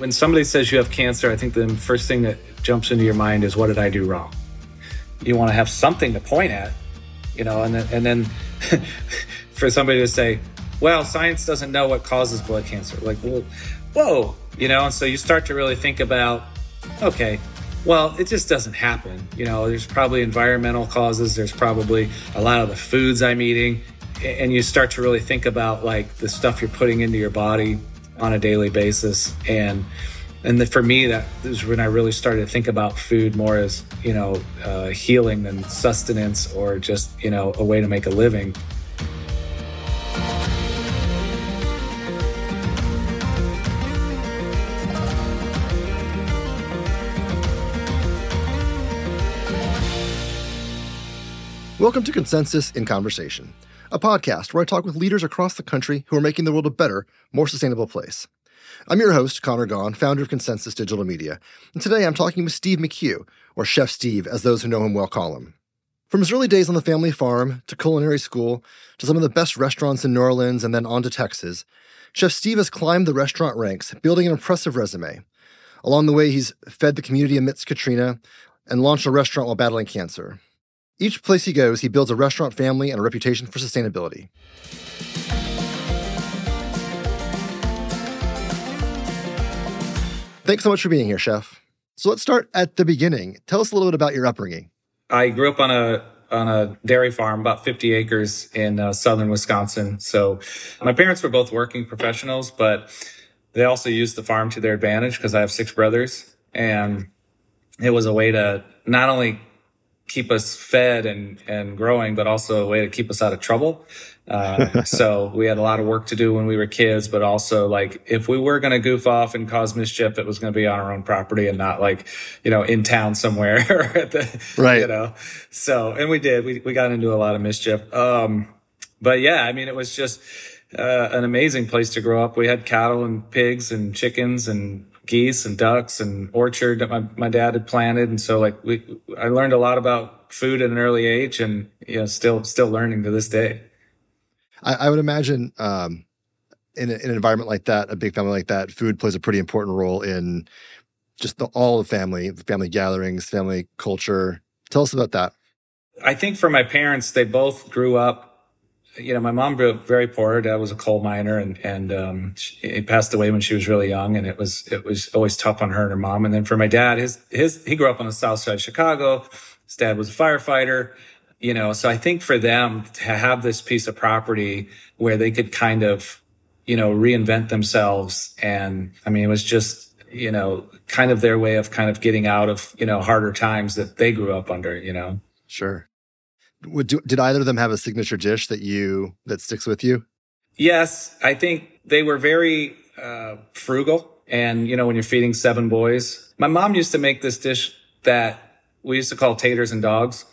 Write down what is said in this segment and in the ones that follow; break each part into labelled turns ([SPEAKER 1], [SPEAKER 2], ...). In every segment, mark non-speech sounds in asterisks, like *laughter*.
[SPEAKER 1] when somebody says you have cancer, I think the first thing that jumps into your mind is what did I do wrong? You want to have something to point at, you know, and then, and then *laughs* for somebody to say, well, science doesn't know what causes blood cancer. Like, well, whoa, you know, and so you start to really think about, okay, well, it just doesn't happen. You know, there's probably environmental causes, there's probably a lot of the foods I'm eating, and you start to really think about like the stuff you're putting into your body on a daily basis. And and the, for me that is when i really started to think about food more as you know uh, healing than sustenance or just you know a way to make a living
[SPEAKER 2] Welcome to Consensus in Conversation a podcast where I talk with leaders across the country who are making the world a better, more sustainable place. I'm your host, Conor Gaughan, founder of Consensus Digital Media, and today I'm talking with Steve McHugh, or Chef Steve, as those who know him well call him. From his early days on the family farm to culinary school to some of the best restaurants in New Orleans and then on to Texas, Chef Steve has climbed the restaurant ranks, building an impressive resume. Along the way, he's fed the community amidst Katrina and launched a restaurant while battling cancer. Each place he goes, he builds a restaurant family and a reputation for sustainability. Thanks so much for being here, Chef. So let's start at the beginning. Tell us a little bit about your upbringing.
[SPEAKER 1] I grew up on a on a dairy farm, about 50 acres in uh, southern Wisconsin. So my parents were both working professionals, but they also used the farm to their advantage because I have six brothers, and it was a way to not only keep us fed and, and growing, but also a way to keep us out of trouble. Uh, *laughs* so we had a lot of work to do when we were kids, but also like if we were going to goof off and cause mischief, it was going to be on our own property and not like, you know, in town somewhere *laughs* at the, right. You know, so, and we did, we, we got into a lot of mischief. Um, but yeah, I mean, it was just, uh, an amazing place to grow up. We had cattle and pigs and chickens and geese and ducks and orchard that my, my dad had planted. And so like we, I learned a lot about food at an early age and, you know, still, still learning to this day.
[SPEAKER 2] I, I would imagine, um, in, a, in, an environment like that, a big family like that, food plays a pretty important role in just the, all the family, family gatherings, family culture. Tell us about that.
[SPEAKER 1] I think for my parents, they both grew up you know, my mom grew up very poor. Dad was a coal miner, and and um, he passed away when she was really young, and it was it was always tough on her and her mom. And then for my dad, his his he grew up on the south side of Chicago. His dad was a firefighter, you know. So I think for them to have this piece of property where they could kind of, you know, reinvent themselves, and I mean, it was just you know, kind of their way of kind of getting out of you know harder times that they grew up under, you know.
[SPEAKER 2] Sure. Would, did either of them have a signature dish that you that sticks with you?
[SPEAKER 1] Yes, I think they were very uh, frugal. And you know, when you're feeding seven boys, my mom used to make this dish that we used to call taters and dogs,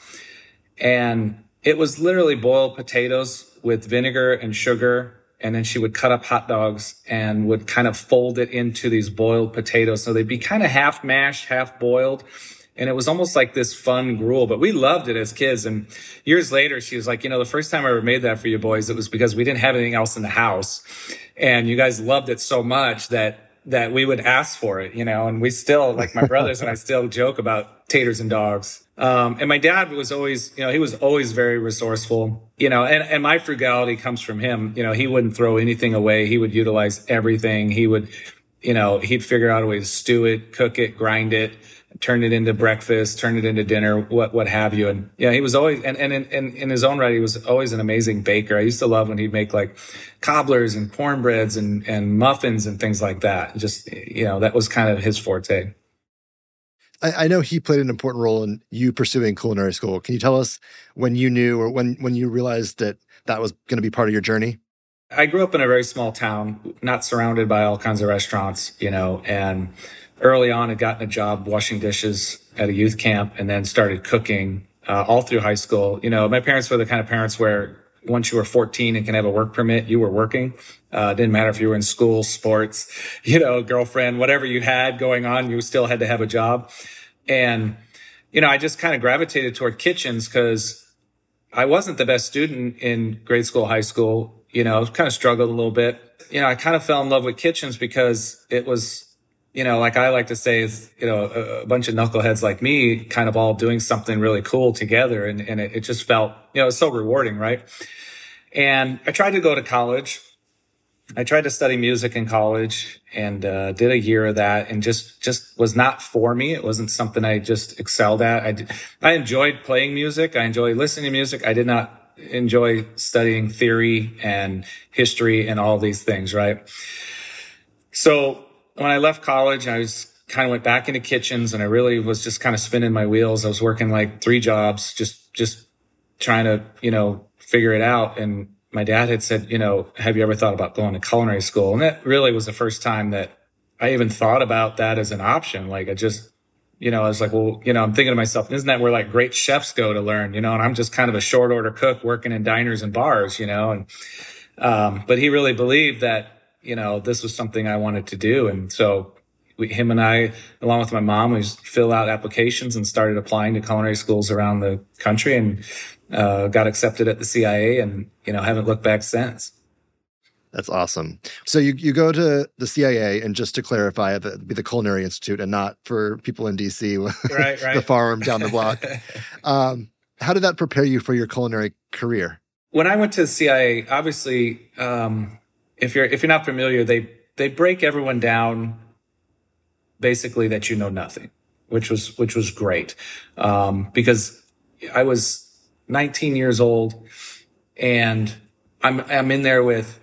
[SPEAKER 1] and it was literally boiled potatoes with vinegar and sugar and then she would cut up hot dogs and would kind of fold it into these boiled potatoes. So they'd be kind of half mashed, half boiled and it was almost like this fun gruel, but we loved it as kids. And years later, she was like, you know, the first time I ever made that for you boys, it was because we didn't have anything else in the house. And you guys loved it so much that, that we would ask for it, you know, and we still, like my brothers and I still *laughs* joke about taters and dogs. Um, and my dad was always, you know, he was always very resourceful, you know, and, and my frugality comes from him. You know, he wouldn't throw anything away. He would utilize everything. He would, you know, he'd figure out a way to stew it, cook it, grind it turn it into breakfast, turn it into dinner, what what have you. And yeah, he was always and and in, in his own right, he was always an amazing baker. I used to love when he'd make like cobblers and cornbreads and and muffins and things like that. Just you know, that was kind of his forte.
[SPEAKER 2] I, I know he played an important role in you pursuing culinary school. Can you tell us when you knew or when when you realized that that was going to be part of your journey?
[SPEAKER 1] I grew up in a very small town, not surrounded by all kinds of restaurants, you know, and early on had gotten a job washing dishes at a youth camp and then started cooking uh, all through high school. You know, my parents were the kind of parents where once you were 14 and can have a work permit, you were working. Uh, didn't matter if you were in school, sports, *laughs* you know, girlfriend, whatever you had going on, you still had to have a job. And, you know, I just kind of gravitated toward kitchens because I wasn't the best student in grade school, high school, you know, kind of struggled a little bit. You know, I kind of fell in love with kitchens because it was you know, like I like to say is, you know, a, a, bunch of knuckleheads like me kind of all doing something really cool together. And, and it, it just felt, you know, so rewarding. Right. And I tried to go to college. I tried to study music in college and uh, did a year of that and just just was not for me. It wasn't something I just excelled at. I did, I enjoyed playing music. I enjoyed listening to music. I did not enjoy studying theory and history and all these things, right? So when I left college, I was kind of went back into kitchens and I really was just kind of spinning my wheels. I was working like three jobs, just, just trying to, you know, figure it out. And my dad had said, you know, have you ever thought about going to culinary school? And that really was the first time that I even thought about that as an option. Like I just, you know, I was like, well, you know, I'm thinking to myself, isn't that where like great chefs go to learn, you know, and I'm just kind of a short order cook working in diners and bars, you know, and, um, but he really believed that you know, this was something I wanted to do. And so we, him and I, along with my mom, we fill out applications and started applying to culinary schools around the country and uh, got accepted at the CIA and, you know, haven't looked back since.
[SPEAKER 2] That's awesome. So you, you go to the CIA, and just to clarify, that be the Culinary Institute and not for people in DC, *laughs*
[SPEAKER 1] right, right.
[SPEAKER 2] the farm down the block. *laughs* um, how did that prepare you for your culinary career?
[SPEAKER 1] When I went to the CIA, obviously, um, if you're if you're not familiar, they they break everyone down basically that you know nothing, which was which was great um, because I was 19 years old and I'm I'm in there with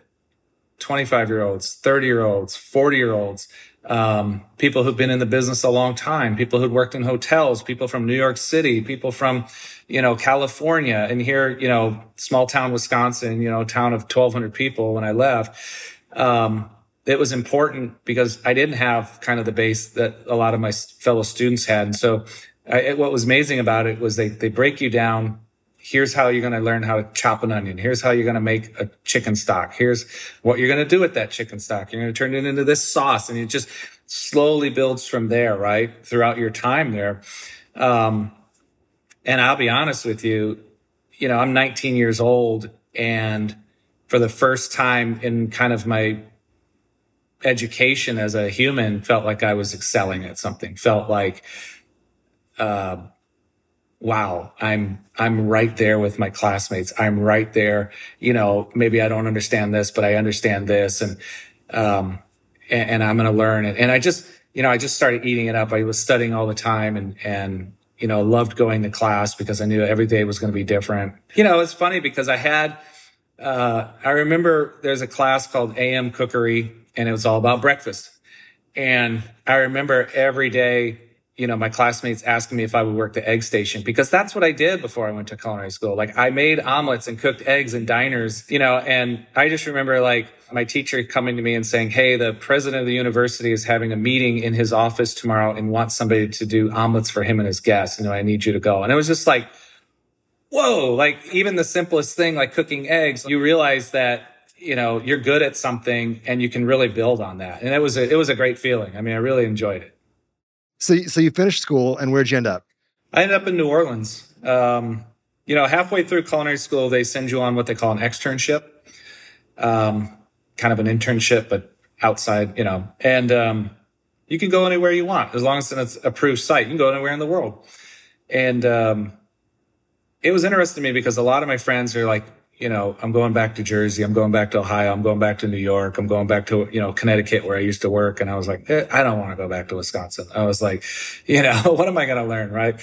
[SPEAKER 1] 25 year olds, 30 year olds, 40 year olds, um, people who've been in the business a long time, people who'd worked in hotels, people from New York City, people from, you know, California and here, you know, small town Wisconsin, you know, town of 1200 people when I left. Um, it was important because I didn't have kind of the base that a lot of my fellow students had. And so I, what was amazing about it was they, they break you down here's how you're going to learn how to chop an onion. Here's how you're going to make a chicken stock. Here's what you're going to do with that chicken stock. You're going to turn it into this sauce and it just slowly builds from there, right? Throughout your time there. Um, and I'll be honest with you, you know, I'm 19 years old and for the first time in kind of my education as a human felt like I was excelling at something, felt like, uh, wow, I'm, I'm right there with my classmates. I'm right there. You know, maybe I don't understand this, but I understand this. And, um, and, and I'm going to learn it. And I just, you know, I just started eating it up. I was studying all the time and, and, you know, loved going to class because I knew every day was going to be different. You know, it's funny because I had, uh, I remember there's a class called AM Cookery and it was all about breakfast. And I remember every day you know, my classmates asking me if I would work the egg station because that's what I did before I went to culinary school. Like I made omelets and cooked eggs in diners, you know, and I just remember like my teacher coming to me and saying, Hey, the president of the university is having a meeting in his office tomorrow and wants somebody to do omelets for him and his guests. You know, I need you to go. And it was just like, whoa, like even the simplest thing like cooking eggs, you realize that you know you're good at something and you can really build on that and it was a, it was a great feeling i mean i really enjoyed it
[SPEAKER 2] so, so you finished school, and where'd you end up?
[SPEAKER 1] I ended up in New Orleans. Um, you know, halfway through culinary school, they send you on what they call an externship, um, kind of an internship, but outside, you know, and um, you can go anywhere you want as long as it's approved site. You can go anywhere in the world. And um, it was interesting to me because a lot of my friends are like, you know, I'm going back to Jersey. I'm going back to Ohio. I'm going back to New York. I'm going back to, you know, Connecticut where I used to work. And I was like, eh, I don't want to go back to Wisconsin. I was like, *laughs* you know, what am I going to learn? Right.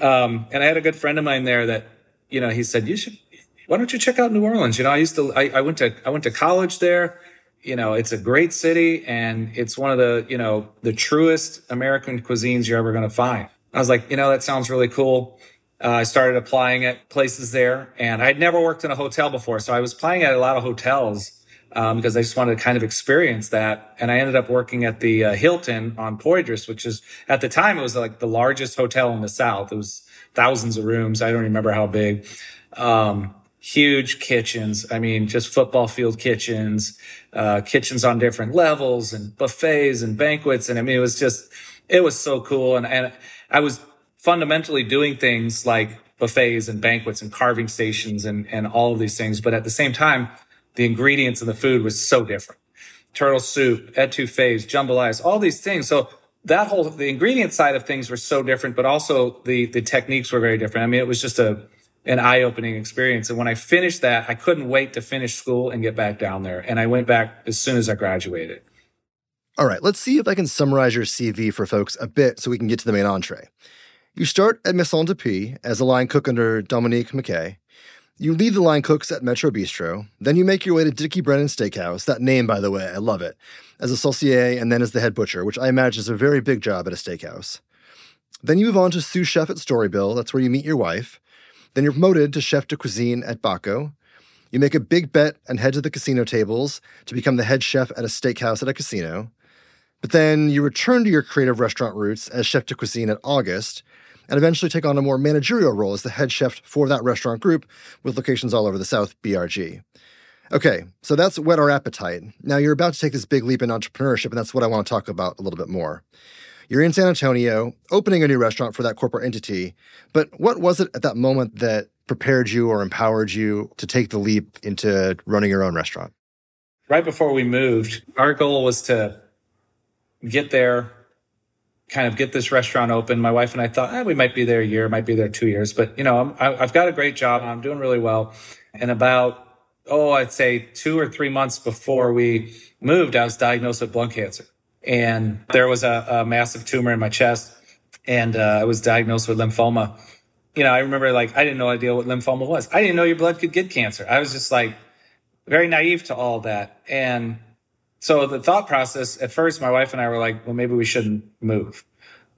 [SPEAKER 1] Um, and I had a good friend of mine there that, you know, he said, you should, why don't you check out New Orleans? You know, I used to, I, I went to, I went to college there. You know, it's a great city and it's one of the, you know, the truest American cuisines you're ever going to find. I was like, you know, that sounds really cool. Uh, I started applying at places there, and I had never worked in a hotel before, so I was applying at a lot of hotels um, because I just wanted to kind of experience that. And I ended up working at the uh, Hilton on Poydras, which is at the time it was like the largest hotel in the South. It was thousands of rooms. I don't remember how big. Um, huge kitchens. I mean, just football field kitchens, uh, kitchens on different levels, and buffets and banquets. And I mean, it was just it was so cool. And and I was fundamentally doing things like buffets and banquets and carving stations and, and all of these things. But at the same time, the ingredients in the food was so different. turtle soup, etouffees, jambalaya, all these things. So that whole the ingredient side of things were so different, but also the the techniques were very different. I mean, it was just a an eye opening experience. And when I finished that, I couldn't wait to finish school and get back down there. And I went back as soon as I graduated.
[SPEAKER 2] All right, let's see if I can summarize your CV for folks a bit so we can get to the main entree. You start at Maison Dupuy as a line cook under Dominique Macquet. You lead the line cooks at Metro Bistro. Then you make your way to Dickie Brennan Steakhouse. That name, by the way, I love it. As a saucier and then as the head butcher, which I imagine is a very big job at a steakhouse. Then you move on to sous chef at Storyville. That's where you meet your wife. Then you're promoted to chef de cuisine at Bacco. You make a big bet and head to the casino tables to become the head chef at a steakhouse at a casino. But then you return to your creative restaurant roots as chef de cuisine at August and eventually take on a more managerial role as the head chef for that restaurant group with locations all over the South, BRG. Okay, so that's whet our appetite. Now you're about to take this big leap in entrepreneurship, and that's what I want to talk about a little bit more. You're in San Antonio, opening a new restaurant for that corporate entity, but what was it at that moment that prepared you or empowered you to take the leap into running your own restaurant?
[SPEAKER 1] Right before we moved, our goal was to get there, kind of get this restaurant open. My wife and I thought eh, we might be there a year, might be there two years, but you know, I, I've got a great job. I'm doing really well. And about, oh, I'd say two or three months before we moved, I was diagnosed with lung cancer. And there was a, a massive tumor in my chest and uh, I was diagnosed with lymphoma. You know, I remember like, I didn't know idea what lymphoma was. I didn't know your blood could get cancer. I was just like very naive to all that. And so the thought process at first, my wife and I were like, well, maybe we shouldn't move.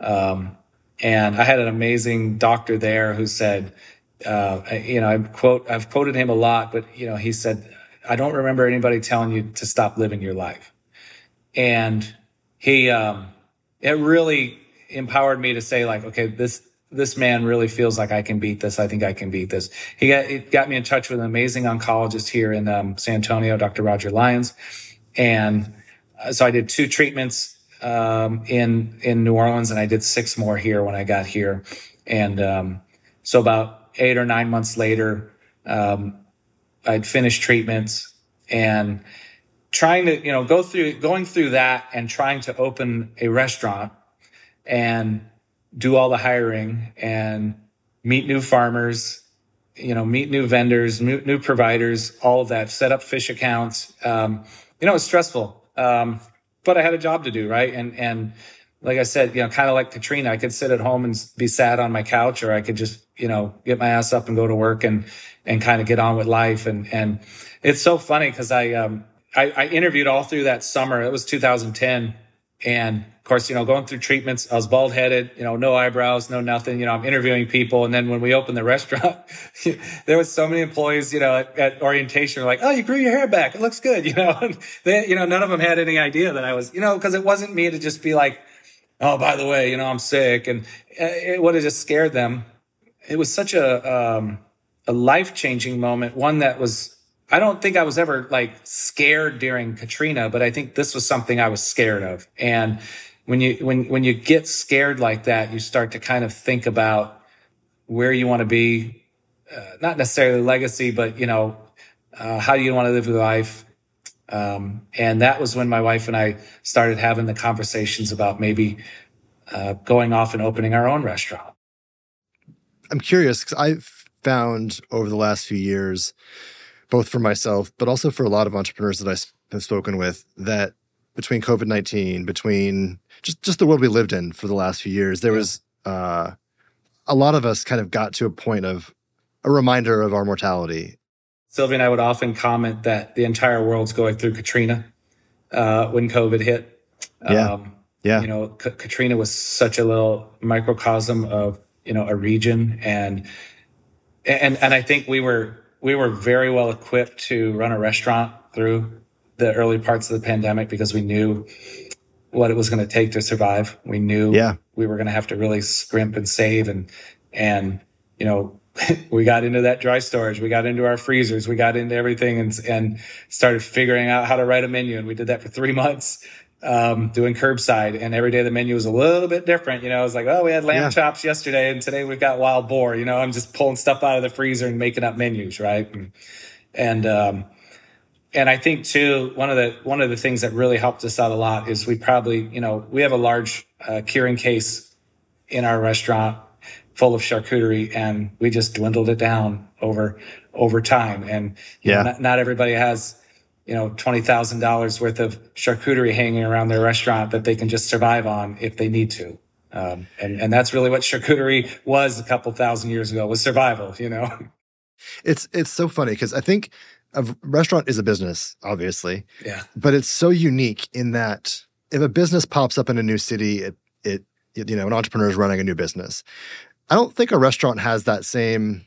[SPEAKER 1] Um, and I had an amazing doctor there who said, uh, you know, I quote, I've quoted him a lot, but you know, he said, I don't remember anybody telling you to stop living your life. And he, um, it really empowered me to say like, okay, this, this man really feels like I can beat this. I think I can beat this. He got, got me in touch with an amazing oncologist here in um, San Antonio, Dr. Roger Lyons. And uh, so I did two treatments um, in in New Orleans, and I did six more here when I got here. And um, so about eight or nine months later, um, I'd finished treatments and trying to you know go through going through that and trying to open a restaurant and do all the hiring and meet new farmers you know meet new vendors new, new providers all of that set up fish accounts um, you know, it's stressful. Um, but I had a job to do, right? And and like I said, you know, kind of like Katrina, I could sit at home and be sad on my couch, or I could just, you know, get my ass up and go to work and and kind of get on with life. And and it's so funny because I um I, I interviewed all through that summer. It was 2010, and course, you know, going through treatments, I was bald headed, you know, no eyebrows, no nothing. You know, I'm interviewing people. And then when we opened the *laughs* restaurant, *laughs* there was so many employees, you know, at, at orientation, like, oh, you grew your hair back. It looks good. *laughs* You know, and they, you know, none of them had any idea that I was, you know, because it wasn't me to just be like, oh, by the way, you know, I'm sick. And it would have just scared them. It was such a, um, a life changing moment, one that was I don't think I was ever like scared during Katrina, but I think this was something I was scared of. And when you when when you get scared like that, you start to kind of think about where you want to be, uh, not necessarily legacy, but you know, uh, how do you want to live your life? Um, and that was when my wife and I started having the conversations about maybe uh, going off and opening our own restaurant.
[SPEAKER 2] I'm curious because I've found over the last few years both for myself, but also for a lot of entrepreneurs that I have spoken with, that between COVID 19, between just, just the world we lived in for the last few years, there was uh, a lot of us kind of got to a point of a reminder of our mortality.
[SPEAKER 1] Sylvia and I would often comment that the entire world's going through Katrina uh, when COVID hit.
[SPEAKER 2] Yeah. Um, yeah.
[SPEAKER 1] You know, K- Katrina was such a little microcosm of, you know, a region and, and, and I think we were we were very well equipped to run a restaurant through the early parts of the pandemic because we knew what it was going to take to survive. We knew
[SPEAKER 2] yeah.
[SPEAKER 1] we were going to have to really scrimp and save and, and, you know, *laughs* we got into that dry storage. We got into our freezers. We got into everything and, and started figuring out how to write a menu. And we did that for three *laughs* months um, doing curbside, and every day the menu was a little bit different. You know, it was like, oh, we had lamb yeah. chops yesterday, and today we've got wild boar. You know, I'm just pulling stuff out of the freezer and making up menus, right? And, and um, and I think too, one of the one of the things that really helped us out a lot is we probably, you know, we have a large uh, curing case in our restaurant full of charcuterie, and we just dwindled it down over over time. And yeah, know, not, not everybody has you know twenty thousand dollars worth of charcuterie hanging around their restaurant that they can just survive on if they need to. Um, and and that's really what charcuterie was a couple thousand years ago was survival. You know,
[SPEAKER 2] it's it's so funny because I think a restaurant is a business, obviously.
[SPEAKER 1] Yeah.
[SPEAKER 2] But it's so unique in that if a business pops up in a new city, it, it, it you know, an entrepreneur is running a new business. I don't think a restaurant has that same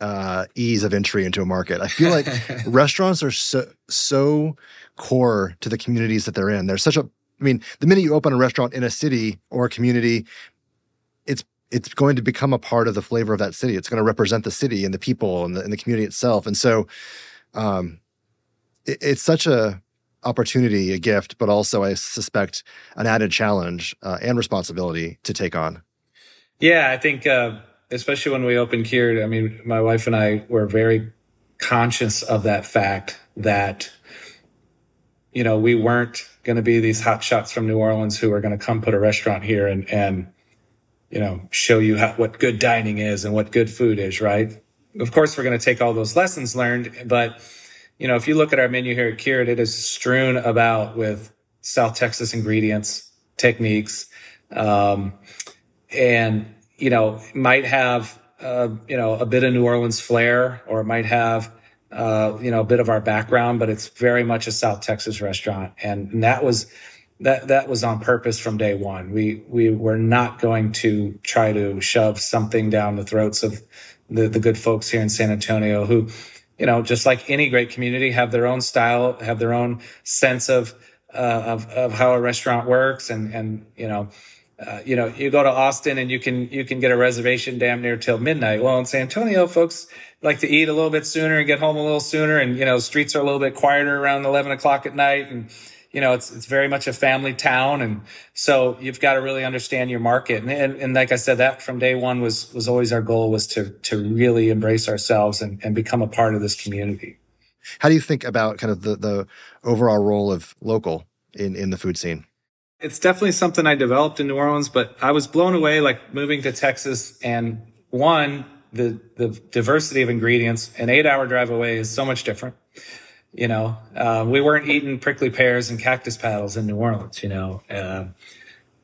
[SPEAKER 2] uh, ease of entry into a market. I feel like *laughs* restaurants are so so core to the communities that they're in. There's such a I mean, the minute you open a restaurant in a city or a community, it's it's going to become a part of the flavor of that city. It's going to represent the city and the people and the, and the community itself. And so um, it, it's such a opportunity, a gift, but also I suspect an added challenge uh, and responsibility to take on.
[SPEAKER 1] Yeah, I think uh, especially when we opened Cured, I mean, my wife and I were very conscious of that fact that you know we weren't going to be these hot shots from New Orleans who are going to come put a restaurant here and and you know show you how, what good dining is and what good food is, right? Of course, we're going to take all those lessons learned, but you know, if you look at our menu here at Cured, it is strewn about with South Texas ingredients, techniques, um, and you know, might have uh, you know a bit of New Orleans flair, or it might have uh, you know a bit of our background, but it's very much a South Texas restaurant, and, and that was that that was on purpose from day one. We we were not going to try to shove something down the throats of the, the good folks here in San Antonio who, you know, just like any great community, have their own style, have their own sense of uh, of, of how a restaurant works, and and you know. Uh, you know, you go to Austin and you can you can get a reservation damn near till midnight. Well, in San Antonio, folks like to eat a little bit sooner and get home a little sooner, and you know, streets are a little bit quieter around eleven o'clock at night, and you know, it's, it's very much a family town. And so you've got to really understand your market. And, and, and, like I said, that from day one was, was always our goal was to, to really embrace ourselves and, and become a part of this community.
[SPEAKER 2] How do you think about kind of the, the overall role of local in, in the food scene?
[SPEAKER 1] It's definitely something I developed in New Orleans, but I was blown away like moving to Texas and one, the, the diversity of ingredients, an eight hour drive away is so much different. You know, uh, we weren't eating prickly pears and cactus paddles in New Orleans. You know, uh,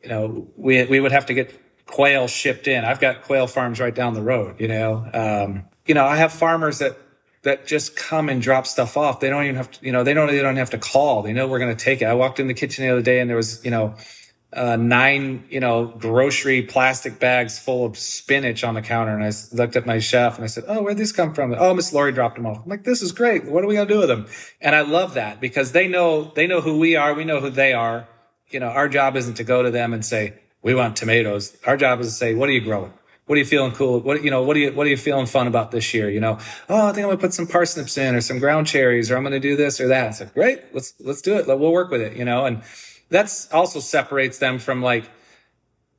[SPEAKER 1] you know, we we would have to get quail shipped in. I've got quail farms right down the road. You know, um, you know, I have farmers that that just come and drop stuff off. They don't even have to, you know, they don't they don't have to call. They know we're going to take it. I walked in the kitchen the other day and there was, you know, uh, nine, you know, grocery plastic bags full of spinach on the counter. And I looked at my chef and I said, Oh, where'd these come from? Oh, Miss Lori dropped them off. I'm like, this is great. What are we going to do with them? And I love that because they know, they know who we are. We know who they are. You know, our job isn't to go to them and say, we want tomatoes. Our job is to say, what are you growing? What are you feeling cool? What, you know, what are you, what are you feeling fun about this year? You know, oh, I think I'm going to put some parsnips in or some ground cherries or I'm going to do this or that. It's like, great. Let's, let's do it. We'll work with it, you know, and, that's also separates them from like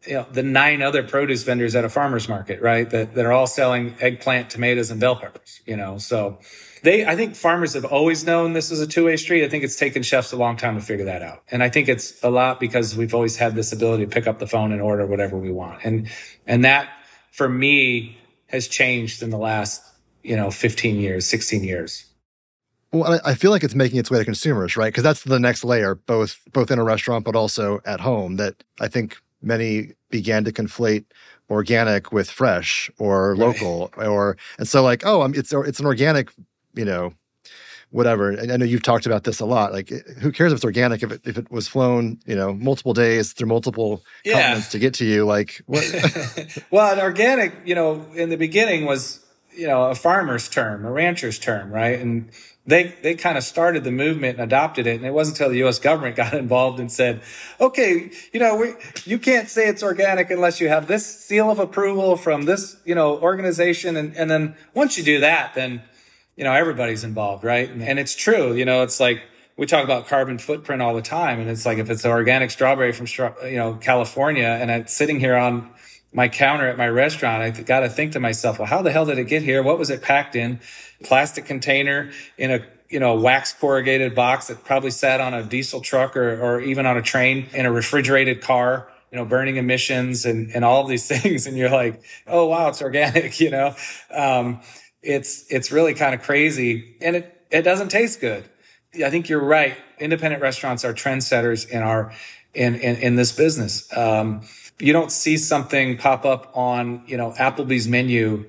[SPEAKER 1] you know the nine other produce vendors at a farmer's market, right? That that are all selling eggplant, tomatoes, and bell peppers. You know, so they I think farmers have always known this is a two way street. I think it's taken chefs a long time to figure that out, and I think it's a lot because we've always had this ability to pick up the phone and order whatever we want, and and that for me has changed in the last you know 15 years, 16 years.
[SPEAKER 2] Well, I feel like it's making its way to consumers, right? Because that's the next layer, both both in a restaurant but also at home. That I think many began to conflate organic with fresh or local, right. or and so like, oh, it's it's an organic, you know, whatever. And I know you've talked about this a lot. Like, eh, who cares if it's organic if it if it was flown, you know, multiple days through multiple yeah. continents to get to you? Like, what? *laughs*
[SPEAKER 1] well, an organic, you know, in the beginning was you know a farmer's term, a rancher's term, right? And they they kind of started the movement and adopted it, and it wasn't until the U.S. government got *laughs* involved and said, "Okay, you know, we, you can't say it's organic unless you have this seal of approval from this, you know, organization." And and then once you do that, then you know everybody's involved, right? And, and it's true, you know, it's like we talk about carbon footprint all the time, and it's like if it's an organic strawberry from you know California, and it's sitting here on my counter at my restaurant, I got to think to myself, well, how the hell did it get here? What was it packed in? Plastic container in a you know, wax corrugated box that probably sat on a diesel truck or, or even on a train in a refrigerated car, you know, burning emissions and, and all these *laughs* things. And you're like, oh, wow, it's organic, *laughs* you know? Um, it's, it's really kind of crazy and it, it doesn't taste good. I think you're right. Independent restaurants are trendsetters in our, in, in, in this business. Um, you don't see something pop up on, you know, Applebee's menu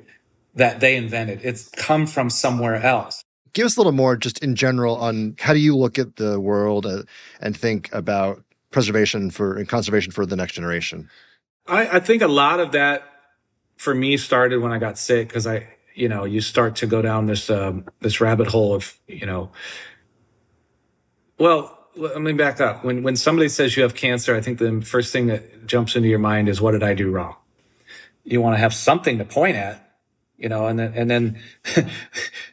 [SPEAKER 1] that they invented. It's come from somewhere else.
[SPEAKER 2] Give us a little more just in general on how do you look at the world uh, and think about preservation for and conservation for the next generation?
[SPEAKER 1] I, I think a lot of that for me started when I got sick because I, you know, you start to go down this um, this rabbit hole of, you know, well, let me back up. When when somebody says you have cancer, I think the first thing that jumps into your mind is what did I do wrong? You want to have something to point at, you know, and then and then *laughs*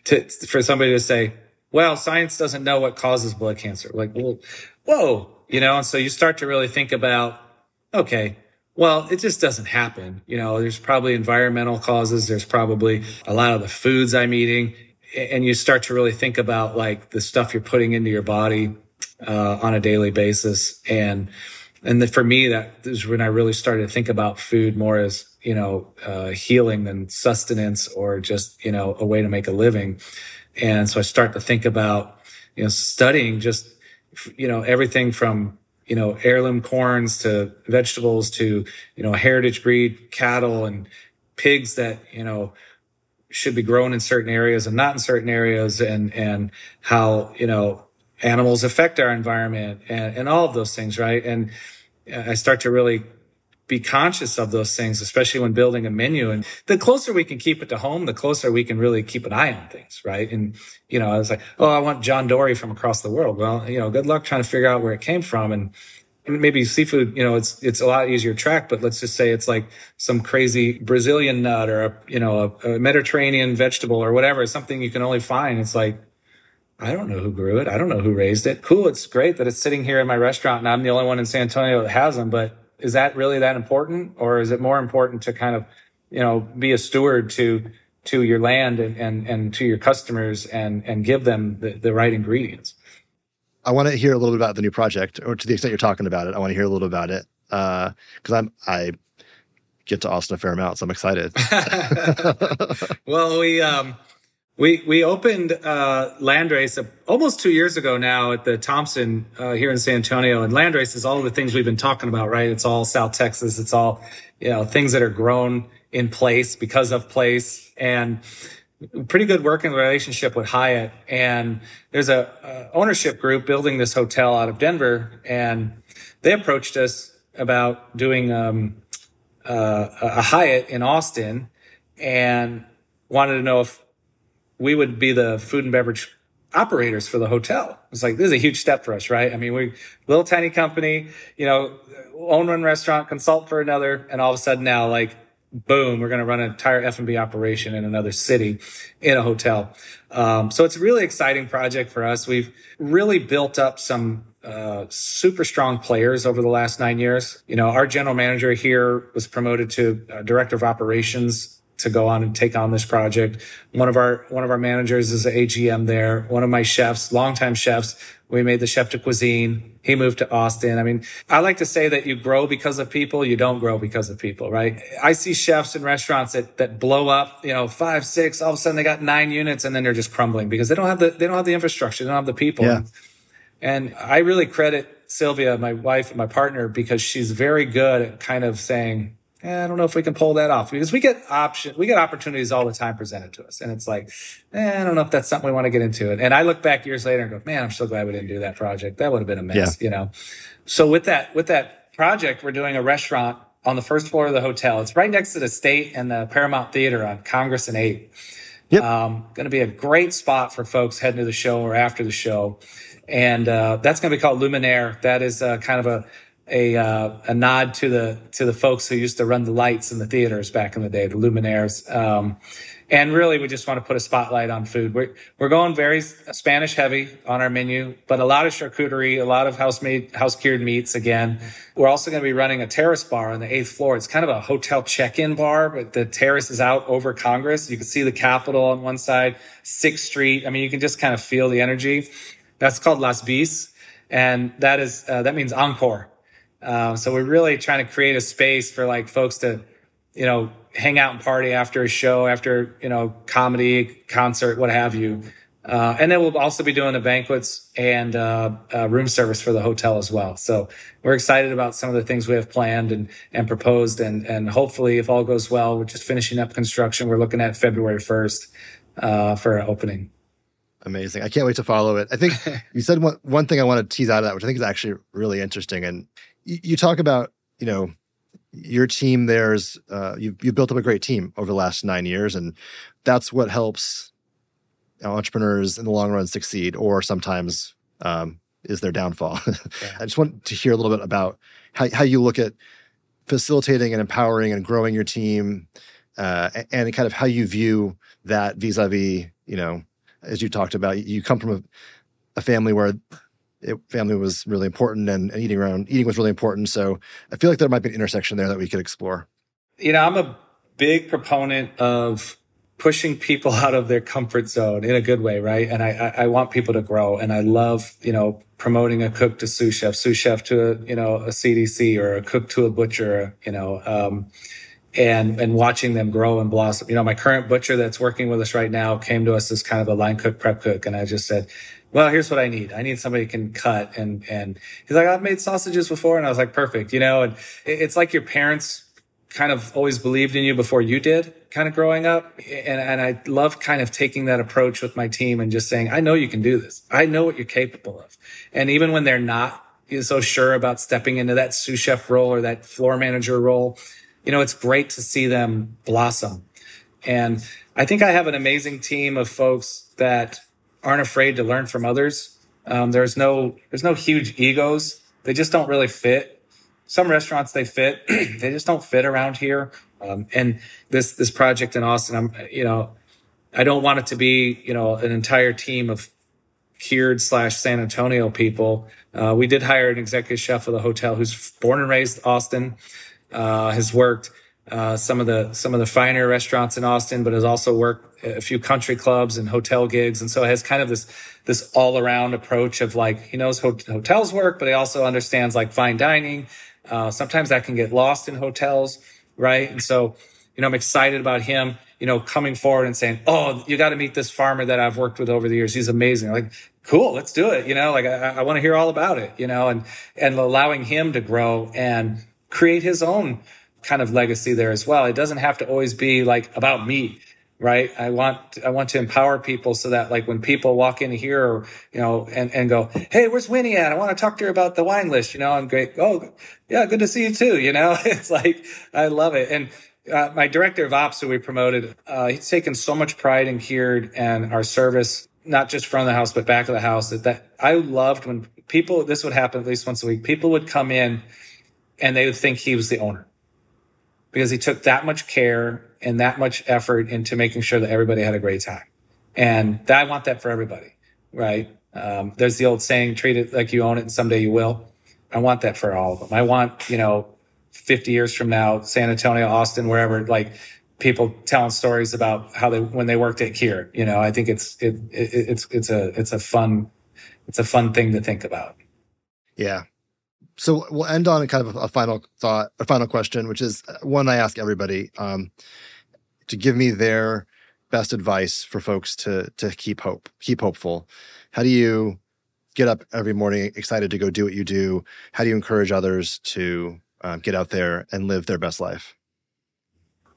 [SPEAKER 1] to, for somebody to say, well, science doesn't know what causes blood cancer. Like, well, whoa, you know, and so you start to really think about, okay, well, it just doesn't happen. You know, there's probably environmental causes. There's probably a lot of the foods I'm eating. And you start to really think about like the stuff you're putting into your body uh, on a daily basis. And, and the, for me, that is when I really started to think about food more as, you know, uh, healing than sustenance or just, you know, a way to make a living. And so I start to think about, you know, studying just, you know, everything from, you know, heirloom corns to vegetables to, you know, heritage breed cattle and pigs that, you know, should be grown in certain areas and not in certain areas and, and how, you know, animals affect our environment and, and all of those things, right? And I start to really be conscious of those things, especially when building a menu. And the closer we can keep it to home, the closer we can really keep an eye on things, right? And, you know, I was like, oh, I want John Dory from across the world. Well, you know, good luck trying to figure out where it came from. And maybe seafood, you know, it's, it's a lot easier to track, but let's just say it's like some crazy Brazilian nut or a, you know, a, a Mediterranean vegetable or whatever, something you can only find. It's like, I don't know who grew it. I don't know who raised it. Cool. It's great that it's sitting here in my restaurant and I'm the only one in San Antonio that has them, but is that really that important? Or is it more important to kind of, you know, be a steward to, to your land and, and, and to your customers and, and give them the, the right ingredients?
[SPEAKER 2] I want to hear a little bit about the new project or to the extent you're talking about it. I want to hear a little about it. Uh, cause I'm, I get to Austin a fair amount, so I'm excited. *laughs*
[SPEAKER 1] well, we, um, we we opened uh, Landrace almost two years ago now at the Thompson uh, here in San Antonio, and Landrace is all the things we've been talking about, right? It's all South Texas. It's all you know things that are grown in place because of place, and pretty good working relationship with Hyatt. And there's a, a ownership group building this hotel out of Denver, and they approached us about doing um, uh, a Hyatt in Austin, and wanted to know if we would be the food and beverage operators for the hotel. It's like, this is a huge step for us, right? I mean, we little tiny company, you know, own one restaurant, consult for another. And all of a sudden now, like, boom, we're going to run an entire F&B operation in another city in a hotel. Um, so it's a really exciting project for us. We've really built up some uh, super strong players over the last nine years. You know, our general manager here was promoted to uh, director of operations to go on and take on this project. One of our one of our managers is an AGM there. One of my chefs, longtime chefs, we made the chef de cuisine. He moved to Austin. I mean, I like to say that you grow because of people, you don't grow because of people, right? I see chefs in restaurants that that blow up, you know, five, six, all of a sudden they got nine units and then they're just crumbling because they don't have the they don't have the infrastructure, they don't have the people. Yeah. And I really credit Sylvia, my wife and my partner, because she's very good at kind of saying, eh, I don't know if we can pull that off because we get option, we get opportunities all the time presented to us. And it's like, eh, I don't know if that's something we want to get into it. And I look back years later and go, man, I'm so glad we didn't do that project. That would have been a mess, yeah. you know? So with that, with that project, we're doing a restaurant on the first floor of the hotel. It's right next to the state and the Paramount Theater on Congress and 8. Yep. Um, going to be a great spot for folks heading to the show or after the show. And uh, that's going to be called Luminaire. That is uh, kind of a a uh, a nod to the to the folks who used to run the lights in the theaters back in the day, the luminaires. Um, and really, we just want to put a spotlight on food. We're, we're going very Spanish heavy on our menu, but a lot of charcuterie, a lot of house made, house cured meats again. We're also going to be running a terrace bar on the eighth floor. It's kind of a hotel check-in bar, but the terrace is out over Congress. You can see the Capitol on one side, Sixth Street. I mean, you can just kind of feel the energy. That's called Las Bis. And that is, uh, that means encore. Um, so we're really trying to create a space for like folks to, you know, hang out and party after a show, after, you know, comedy, concert, what have you. Uh, and then we'll also be doing the banquets and uh, uh, room service for the hotel as well. So we're excited about some of the things we have planned and, and proposed. And, and hopefully, if all goes well, we're just finishing up construction. We're looking at February 1st uh, for opening.
[SPEAKER 2] Amazing. I can't wait to follow it. I think *laughs* you said one, one thing I want to tease out of that, which I think is actually really interesting. And you, talk about, you know, your team there's uh, you you built up a great team over the last nine years, and that's what helps entrepreneurs in the long run succeed, or sometimes um, is their downfall. *laughs* Yeah. I just want to hear a little bit about how how you look at facilitating and empowering and growing your team, uh, and kind of how you view that vis-a-vis, you know, as you talked about, you come from a, a family where it, family was really important and, and, eating around eating was really important. So I feel like there might be an intersection there that we could explore.
[SPEAKER 1] You know, I'm a big proponent of pushing people *laughs* out of their comfort zone in a good way, right? And I, I, want people to grow. And I love, you know, promoting a cook to sous chef, sous chef to a, you know, a CDC or a cook to a butcher, you know, um, and, and watching them grow and blossom. You know, my current butcher that's working with us right now came to us as kind of a line cook, prep cook. And I just said, well, here's what I need. I need somebody who can cut. And, and he's like, I've made sausages before. And I was like, perfect. You know, and it's like your parents kind of always believed in you before you did kind of growing up. And, and I love kind of taking that approach with my team and just saying, I know you can do this. I know what you're capable of. And even when they're not so sure about stepping into that sous chef role or that floor manager role, you know, it's great to see them blossom. And I think I have an amazing team of folks that aren't afraid to learn from others. Um, there's no there's no huge egos. They just don't really fit. Some restaurants they fit, *clears throat* they just don't fit around here. Um, and this this project in Austin, I'm you know, I don't want it to be you know an entire team of cured slash San Antonio people. Uh, we did hire an executive chef of the hotel who's born and raised Austin, uh, has worked uh, some of the some of the finer restaurants in Austin, but has also worked a few country clubs and hotel gigs, and so it has kind of this this all around approach of like he knows ho- hotels work, but he also understands like fine dining. Uh, sometimes that can get lost in hotels, right? And so, you know, I'm excited about him, you know, coming forward and saying, "Oh, you got to meet this farmer that I've worked with over the years. He's amazing." Like, cool, let's do it. You know, like I, I want to hear all about it. You know, and and allowing him to grow and create his own kind of legacy there as well. It doesn't have to always be like about me, right? I want I want to empower people so that like when people walk in here, or, you know, and and go, hey, where's Winnie at? I want to talk to her about the wine list, you know. I'm great. Oh, yeah, good to see you too. You know, *laughs* it's like I love it. And uh, my director of ops, who we promoted, uh, he's taken so much pride in Cured and our service, not just front of the house but back of the house. That that I loved when people. This would happen at least once a week. People would come in, and they would think he was the owner because he took that much care and that much effort into making sure that everybody had a great time. And I want that for everybody, right? Um, there's the old saying, treat it like you own it and someday you will. I want that for all of them. I want, you know, 50 years from now, San Antonio, Austin, wherever, like people telling stories about how they, when they worked at Cured, you know, I think it's, it, it, it's, it's a, it's a fun, it's a fun thing to think about.
[SPEAKER 2] Yeah so we'll end on kind of a, final thought, a final question, which is uh, one I ask everybody um, to give me their best advice for folks to to keep hope, keep hopeful. How do you get up every morning excited to go do what you do? How do you encourage others to um, get out there and live their best life?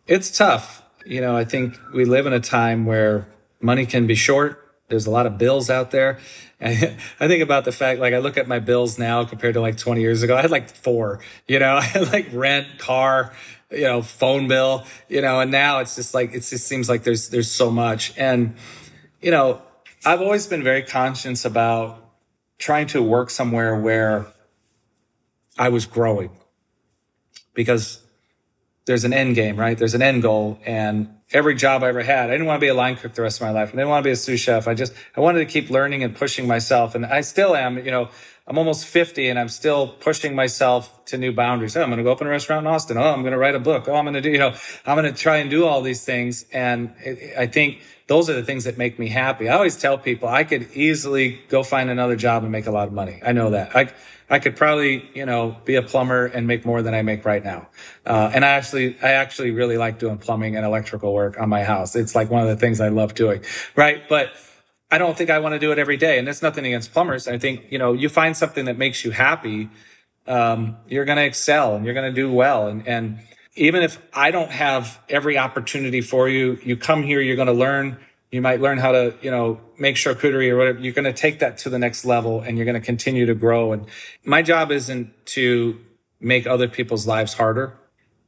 [SPEAKER 1] It's tough. You know, I think we live in a time where money can be short there's a lot of bills out there. And *laughs* I think about the fact, like I look at my bills now compared to like 20 years ago. I had like four, you know, *laughs* I had like rent, car, you know, phone bill, you know, and now it's just like, it just seems like there's, there's so much. And, you know, I've always been very conscious about trying to work somewhere where I was growing because there's an end game, right? There's an end goal. And every job I ever had, I didn't want to be a line cook the rest of my life. I didn't want to be a sous chef. I just, I wanted to keep learning and pushing myself. And I still am, you know, I'm almost 50 and I'm still pushing myself to new boundaries. Oh, I'm going to go open a restaurant in Austin. Oh, I'm going to write a book. Oh, I'm going to do, you know, I'm going to try and do all these things. And I think those are the things that make me happy. I always tell people I could easily go find another job and make a lot of money. I know that. I, I could probably, you know, be a plumber and make more than I make right now. Uh, and I actually, I actually really like doing plumbing and electrical work on my house. It's like one of the things I love doing. Right. But I don't think I want to do it every day. And it's nothing against plumbers. I think, you know, you find something that makes you happy. Um, you're going to excel and you're going to do well. And, and, even if I don't have every opportunity for you, you come here, you're going to learn. You might learn how to, you know, make charcuterie or whatever. You're going to take that to the next level and you're going to continue to grow. And my job isn't to make other people's lives harder.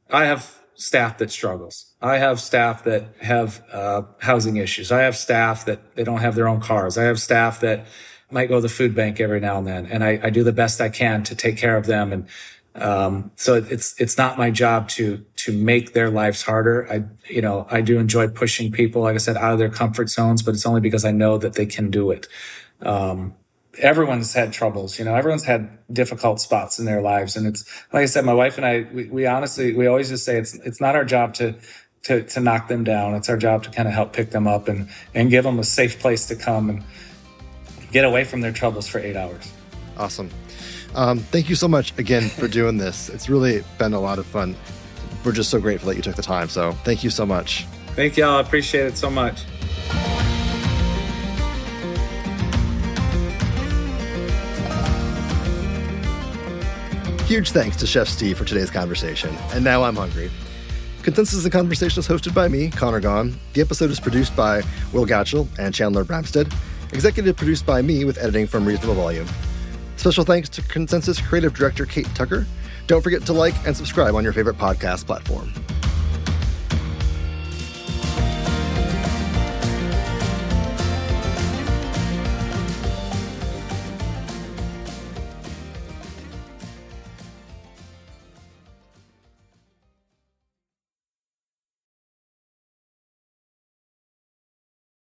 [SPEAKER 1] I have staff that struggles. I have staff that have uh, housing issues. I have staff that they don't have their own cars. I have staff that might go to the food bank every now and then. And I, I do the best I can to take care of them and um, so it's, it's not my job to, to make their lives harder. I, you know, I do enjoy pushing people, like I said, out of their comfort zones, but it's only because I know that they can do it. Um, everyone's had troubles, you know, everyone's had difficult spots in their lives. And it's, like I said, my wife and I, we, we honestly, we always just say it's, it's not our job to, to, to knock them down. It's our job to kind of help pick them up and, and give them a safe place to come and get away from their troubles for eight hours.
[SPEAKER 2] Awesome. Um, thank you so much again for doing this. It's really been a lot of fun. We're just so grateful that you took the time. So thank you so much.
[SPEAKER 1] Thank y'all. I appreciate it so much.
[SPEAKER 2] Huge thanks to Chef Steve for today's conversation. And now I'm hungry. Consensus and Conversation is hosted by me, Conor Gaughan. The episode is produced by Will Gatchell and Chandler Bramstead. Executive produced by me with editing from Reasonable Volume. Special thanks to Consensus Creative Director Kate Tucker. Don't forget to like and subscribe on your favorite podcast platform.